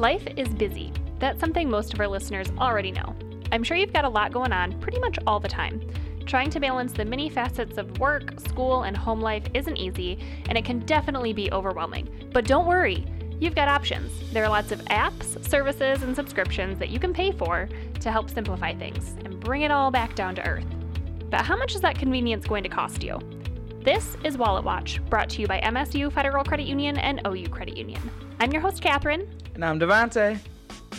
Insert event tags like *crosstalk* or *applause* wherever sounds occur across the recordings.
Life is busy. That's something most of our listeners already know. I'm sure you've got a lot going on pretty much all the time. Trying to balance the many facets of work, school, and home life isn't easy, and it can definitely be overwhelming. But don't worry, you've got options. There are lots of apps, services, and subscriptions that you can pay for to help simplify things and bring it all back down to earth. But how much is that convenience going to cost you? This is Wallet Watch, brought to you by MSU Federal Credit Union and OU Credit Union. I'm your host, Catherine. And I'm Devante.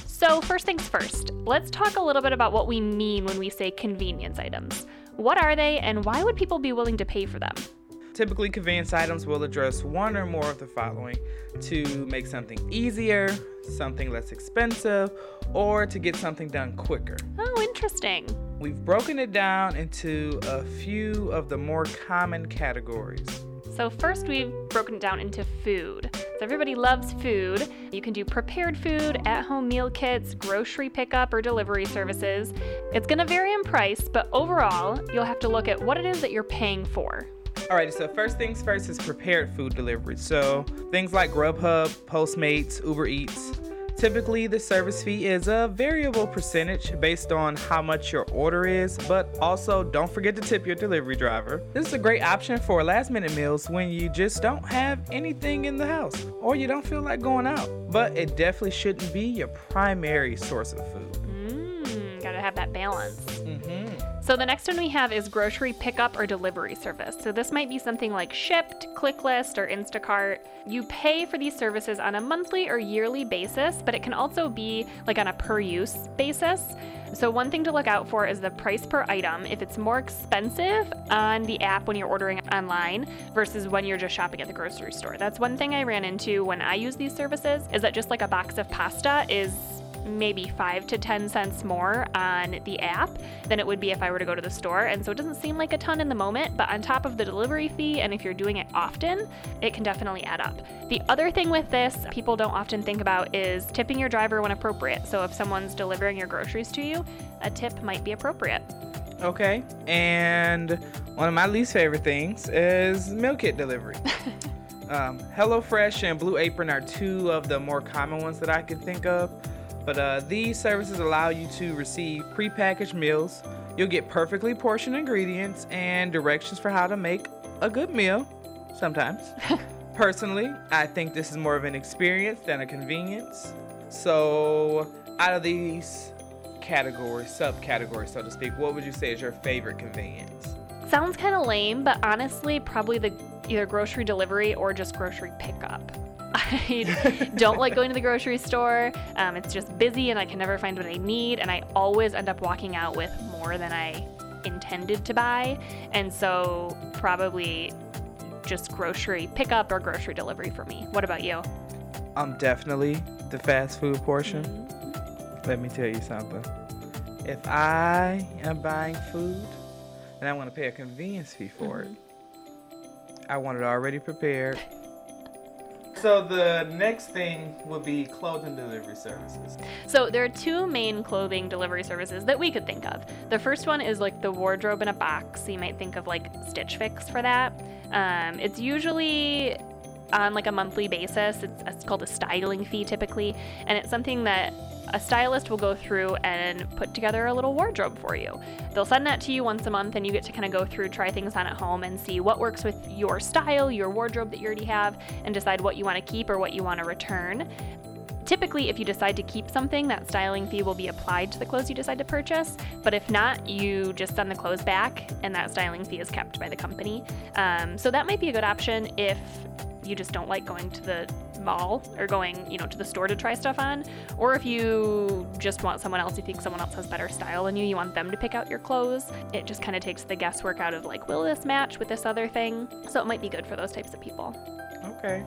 So, first things first, let's talk a little bit about what we mean when we say convenience items. What are they, and why would people be willing to pay for them? Typically, convenience items will address one or more of the following to make something easier, something less expensive, or to get something done quicker. Oh, interesting. We've broken it down into a few of the more common categories. So, first, we've broken it down into food. So, everybody loves food. You can do prepared food, at home meal kits, grocery pickup, or delivery services. It's going to vary in price, but overall, you'll have to look at what it is that you're paying for. Alrighty, so first things first is prepared food delivery. So, things like Grubhub, Postmates, Uber Eats. Typically, the service fee is a variable percentage based on how much your order is, but also don't forget to tip your delivery driver. This is a great option for last minute meals when you just don't have anything in the house or you don't feel like going out. But it definitely shouldn't be your primary source of food. Have that balance. Mm-hmm. So the next one we have is grocery pickup or delivery service. So this might be something like Shipt, ClickList, or Instacart. You pay for these services on a monthly or yearly basis, but it can also be like on a per use basis. So one thing to look out for is the price per item. If it's more expensive on the app when you're ordering online versus when you're just shopping at the grocery store. That's one thing I ran into when I use these services is that just like a box of pasta is maybe five to 10 cents more on the app than it would be if I were to go to the store. And so it doesn't seem like a ton in the moment, but on top of the delivery fee, and if you're doing it often, it can definitely add up. The other thing with this, people don't often think about is tipping your driver when appropriate. So if someone's delivering your groceries to you, a tip might be appropriate. Okay, and one of my least favorite things is meal kit delivery. *laughs* um, HelloFresh and Blue Apron are two of the more common ones that I can think of. But uh, these services allow you to receive prepackaged meals. You'll get perfectly portioned ingredients and directions for how to make a good meal, sometimes. *laughs* Personally, I think this is more of an experience than a convenience. So, out of these categories, subcategories, so to speak, what would you say is your favorite convenience? Sounds kind of lame, but honestly, probably the either grocery delivery or just grocery pickup. *laughs* I don't like going to the grocery store. Um, it's just busy and I can never find what I need. And I always end up walking out with more than I intended to buy. And so, probably just grocery pickup or grocery delivery for me. What about you? I'm definitely the fast food portion. Mm-hmm. Let me tell you something. If I am buying food and I want to pay a convenience fee for Mm-hmm. it, I want it already prepared. *laughs* So the next thing would be clothing delivery services. So there are two main clothing delivery services that we could think of. The first one is like the wardrobe in a box. You might think of like Stitch Fix for that. Um, it's usually on like a monthly basis. It's, it's called a styling fee typically, and it's something that a stylist will go through and put together a little wardrobe for you. They'll send that to you once a month, and you get to kind of go through, try things on at home, and see what works with your style, your wardrobe that you already have, and decide what you want to keep or what you want to return. Typically, if you decide to keep something, that styling fee will be applied to the clothes you decide to purchase. But if not, you just send the clothes back, and that styling fee is kept by the company. Um, so that might be a good option if you just don't like going to the mall or going, you know, to the store to try stuff on, or if you just want someone else, you think someone else has better style than you, you want them to pick out your clothes. It just kind of takes the guesswork out of like, will this match with this other thing? So it might be good for those types of people. Okay.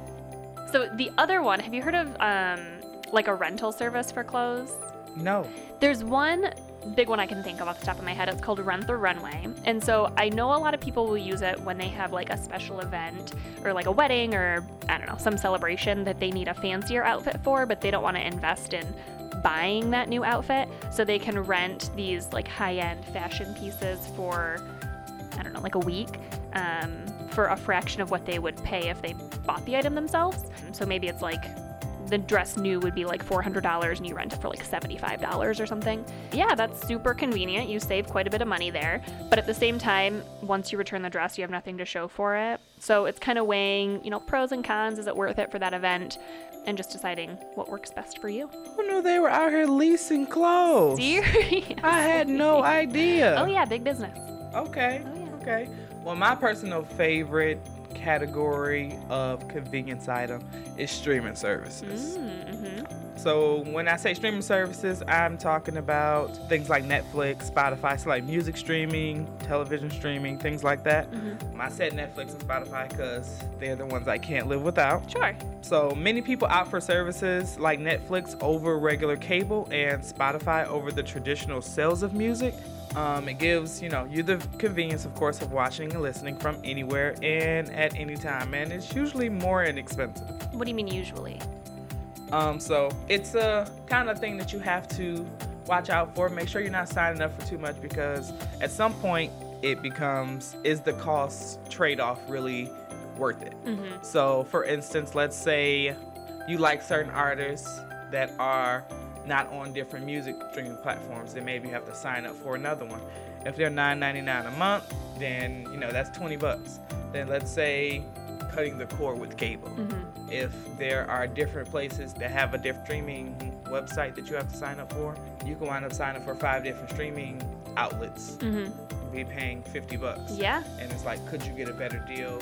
So the other one, have you heard of um, like a rental service for clothes? No. There's one big one I can think of off the top of my head. It's called Rent the Runway. And so I know a lot of people will use it when they have like a special event or like a wedding or I don't know, some celebration that they need a fancier outfit for, but they don't want to invest in buying that new outfit. So they can rent these like high end fashion pieces for, I don't know, like a week. Um, for a fraction of what they would pay if they bought the item themselves. So maybe it's like the dress new would be like $400 and you rent it for like $75 or something. Yeah, that's super convenient. You save quite a bit of money there. But at the same time, once you return the dress, you have nothing to show for it. So it's kind of weighing, you know, pros and cons. Is it worth it for that event? And just deciding what works best for you. Oh, Who knew they were out here leasing clothes? Serious? *laughs* I had no *laughs* idea. Oh, yeah, big business. Okay. Oh, yeah. Okay. Well, my personal favorite category of convenience item is streaming services. Mm-hmm. So when I say streaming services, I'm talking about things like Netflix, Spotify, so like music streaming, television streaming, things like that. Mhm. I said Netflix and Spotify because they're the ones I can't live without. Sure. So many people opt for services like Netflix over regular cable and Spotify over the traditional sales of music. Um, it gives you know you the convenience, of course, of watching and listening from anywhere and at any time, and it's usually more inexpensive. What do you mean usually? Um, so it's a kind of thing that you have to watch out for. Make sure you're not signing up for too much because at some point it becomes is the cost trade-off really worth it? Mm-hmm. So, for instance, let's say you like certain artists that are not on different music streaming platforms, then maybe you have to sign up for another one. If they're $9.99 a month, then you know that's 20 bucks. Then let's say cutting the cord with cable. Mm-hmm. If there are different places that have a different streaming website that you have to sign up for, you can wind up signing up for five different streaming outlets, Mm-hmm. be paying 50 bucks. Yeah. And it's like, could you get a better deal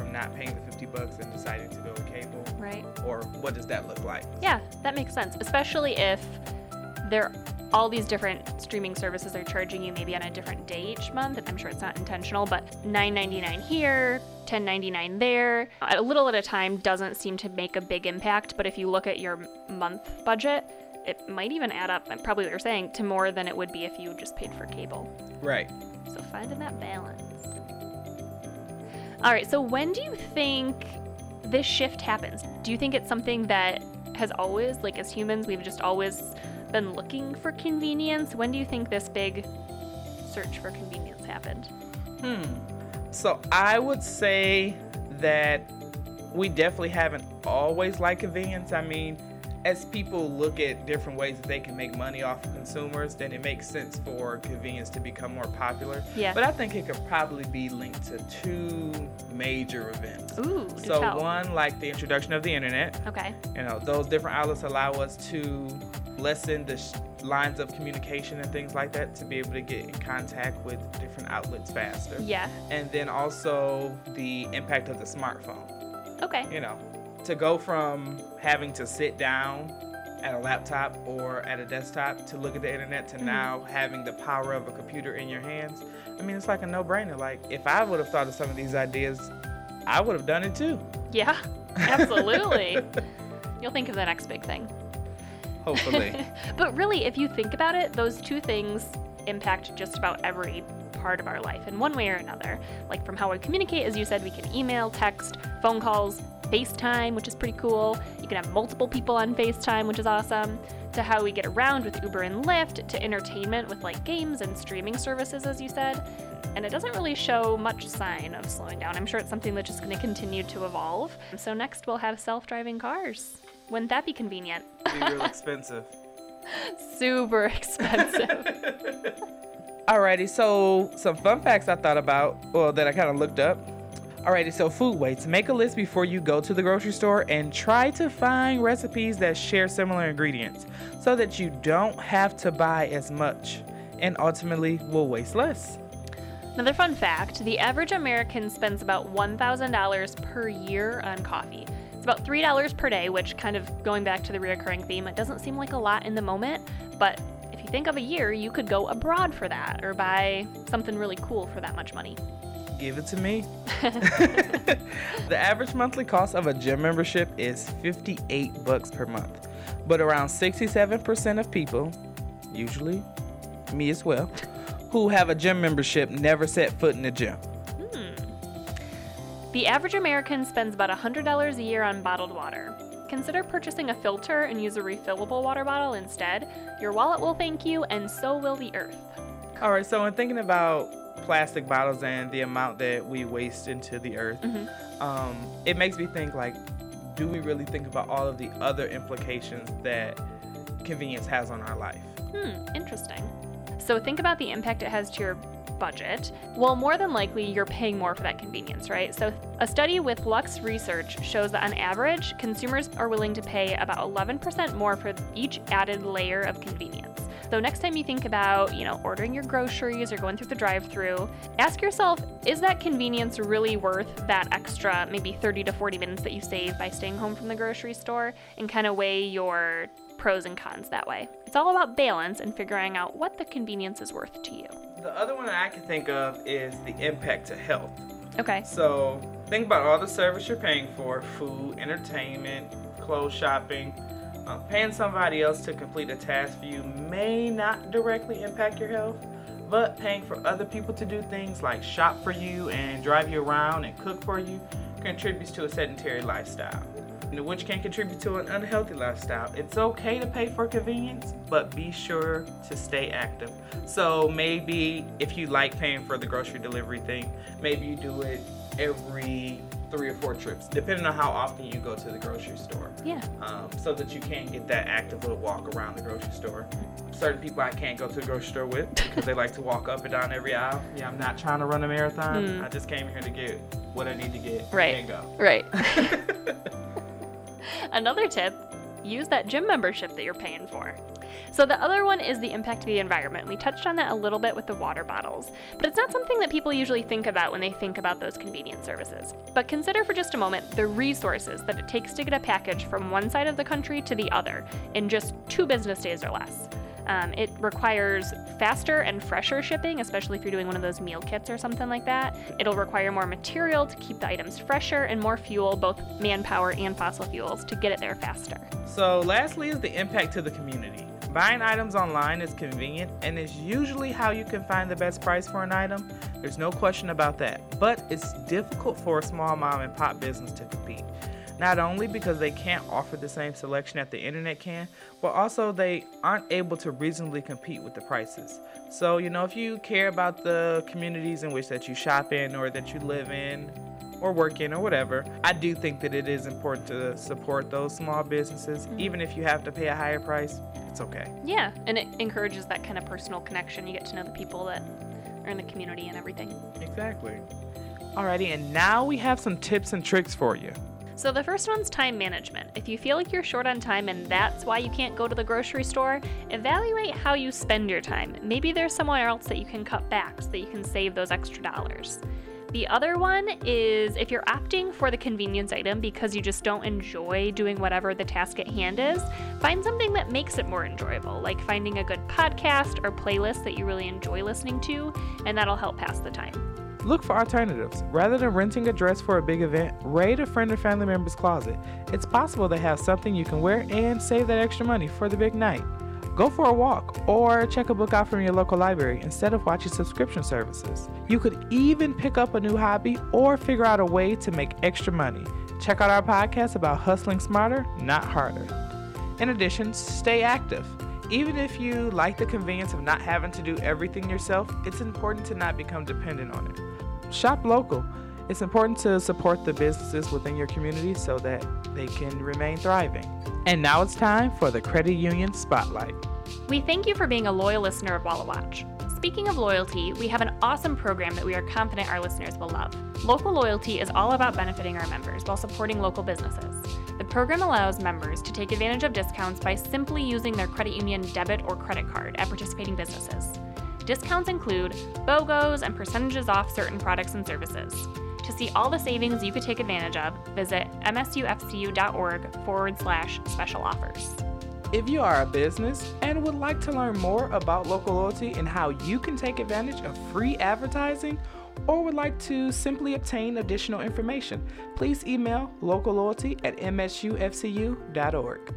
from not paying the 50 bucks and deciding to go with cable? Right. Or what does that look like? Yeah, that makes sense. Especially if there all these different streaming services are charging you maybe on a different day each month. I'm sure it's not intentional, but $9.99 here, $10.99 there, a little at a time doesn't seem to make a big impact. But if you look at your month budget, it might even add up, probably what you're saying, to more than it would be if you just paid for cable. Right. So finding that balance. All right, so when do you think this shift happens? Do you think it's something that has always, like as humans, we've just always been looking for convenience? When do you think this big search for convenience happened? Hmm. So I would say that we definitely haven't always liked convenience. I mean, as people look at different ways that they can make money off of consumers, then it makes sense for convenience to become more popular. Yeah. But I think it could probably be linked to two major events. Ooh, So tell. one, like the introduction of the internet. Okay. You know, those different outlets allow us to lessen the sh- lines of communication and things like that to be able to get in contact with different outlets faster. Yeah. And then also the impact of the smartphone. Okay. You know, to go from having to sit down at a laptop or at a desktop to look at the internet to Mhm. now having the power of a computer in your hands. I mean, it's like a no-brainer. Like if I would have thought of some of these ideas, I would have done it too. Yeah. Absolutely. *laughs* You'll think of the next big thing. Hopefully. *laughs* but really, if you think about it, those two things impact just about every part of our life in one way or another. Like from how we communicate, as you said, we can email, text, phone calls, FaceTime, which is pretty cool. You can have multiple people on FaceTime, which is awesome. To how we get around with Uber and Lyft, to entertainment with like games and streaming services, as you said. And it doesn't really show much sign of slowing down. I'm sure it's something that's just going to continue to evolve. So next we'll have self-driving cars. Wouldn't that be convenient? be real *laughs* expensive. Super expensive. *laughs* Alrighty, so some fun facts I thought about, well, that I kind of looked up. Alrighty, so food weights. Make a list before you go to the grocery store and try to find recipes that share similar ingredients so that you don't have to buy as much and ultimately will waste less. Another fun fact the average American spends about $1,000 per year on coffee. It's about $3 per day, which, kind of going back to the reoccurring theme, it doesn't seem like a lot in the moment, but if you think of a year, you could go abroad for that or buy something really cool for that much money. Give it to me. *laughs* *laughs* the average monthly cost of a gym membership is 58 bucks per month. But around 67% of people, usually me as well, *laughs* who have a gym membership never set foot in the gym. Hmm. The average American spends about $100 a year on bottled water. Consider purchasing a filter and use a refillable water bottle instead. Your wallet will thank you, and so will the earth. All right, so in thinking about plastic bottles and the amount that we waste into the earth, Mhm. um, it makes me think like, do we really think about all of the other implications that convenience has on our life? Hmm, interesting. So think about the impact it has to your budget. Well, more than likely, you're paying more for that convenience, right? So, a study with Lux Research shows that on average, consumers are willing to pay about 11% more for each added layer of convenience. So next time you think about, you know, ordering your groceries or going through the drive-through, ask yourself, is that convenience really worth that extra maybe 30 to 40 minutes that you save by staying home from the grocery store and kind of weigh your pros and cons that way. It's all about balance and figuring out what the convenience is worth to you. The other one that I can think of is the impact to health. Okay. So think about all the service you're paying for food, entertainment, clothes shopping. Uh, paying somebody else to complete a task for you may not directly impact your health, but paying for other people to do things like shop for you and drive you around and cook for you contributes to a sedentary lifestyle, which can contribute to an unhealthy lifestyle. It's okay to pay for convenience, but be sure to stay active. So maybe if you like paying for the grocery delivery thing, maybe you do it every three or four trips, depending on how often you go to the grocery store. Yeah. Um, so that you can get that active little walk around the grocery store. Certain people I can't go to the grocery store with because they like to walk up and down every aisle. Yeah, I'm not trying to run a marathon. Mm. I just came here to get what I need to get Right. and go. Right. *laughs* Another tip use that gym membership that you're paying for. So, the other one is the impact to the environment. We touched on that a little bit with the water bottles, but it's not something that people usually think about when they think about those convenience services. But consider for just a moment the resources that it takes to get a package from one side of the country to the other in just two business days or less. Um, it requires faster and fresher shipping, especially if you're doing one of those meal kits or something like that. It'll require more material to keep the items fresher and more fuel, both manpower and fossil fuels, to get it there faster. So, lastly, is the impact to the community. Buying items online is convenient and is usually how you can find the best price for an item. There's no question about that. But it's difficult for a small mom and pop business to compete. Not only because they can't offer the same selection that the internet can, but also they aren't able to reasonably compete with the prices. So, you know, if you care about the communities in which that you shop in or that you live in, or work in or whatever, I do think that it is important to support those small businesses, mm-hmm. even if you have to pay a higher price. It's okay. Yeah, and it encourages that kind of personal connection. You get to know the people that are in the community and everything. Exactly. Alrighty, and now we have some tips and tricks for you. So, the first one's time management. If you feel like you're short on time and that's why you can't go to the grocery store, evaluate how you spend your time. Maybe there's somewhere else that you can cut back so that you can save those extra dollars. The other one is if you're opting for the convenience item because you just don't enjoy doing whatever the task at hand is, find something that makes it more enjoyable, like finding a good podcast or playlist that you really enjoy listening to, and that'll help pass the time. Look for alternatives. Rather than renting a dress for a big event, raid a friend or family member's closet. It's possible they have something you can wear and save that extra money for the big night. Go for a walk or check a book out from your local library instead of watching subscription services. You could even pick up a new hobby or figure out a way to make extra money. Check out our podcast about hustling smarter, not harder. In addition, stay active. Even if you like the convenience of not having to do everything yourself, it's important to not become dependent on it. Shop local. It's important to support the businesses within your community so that they can remain thriving. And now it's time for the Credit Union Spotlight. We thank you for being a loyal listener of Wallet Watch. Speaking of loyalty, we have an awesome program that we are confident our listeners will love. Local loyalty is all about benefiting our members while supporting local businesses. The program allows members to take advantage of discounts by simply using their credit union debit or credit card at participating businesses. Discounts include BOGOs and percentages off certain products and services. To see all the savings you could take advantage of, visit msufcu.org forward slash special offers. If you are a business and would like to learn more about local loyalty and how you can take advantage of free advertising, or would like to simply obtain additional information, please email localloyalty at msufcu.org.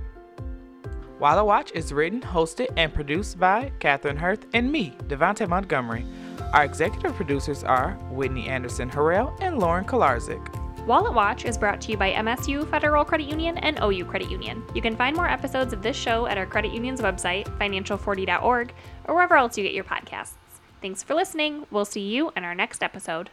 While Wallet Watch is written, hosted, and produced by Catherine Hirth and me, Devontae Montgomery. Our executive producers are Whitney Anderson Harrell and Lauren Kolarzik. Wallet Watch is brought to you by MSU Federal Credit Union and OU Credit Union. You can find more episodes of this show at our credit union's website, financial40.org, or wherever else you get your podcasts. Thanks for listening. We'll see you in our next episode.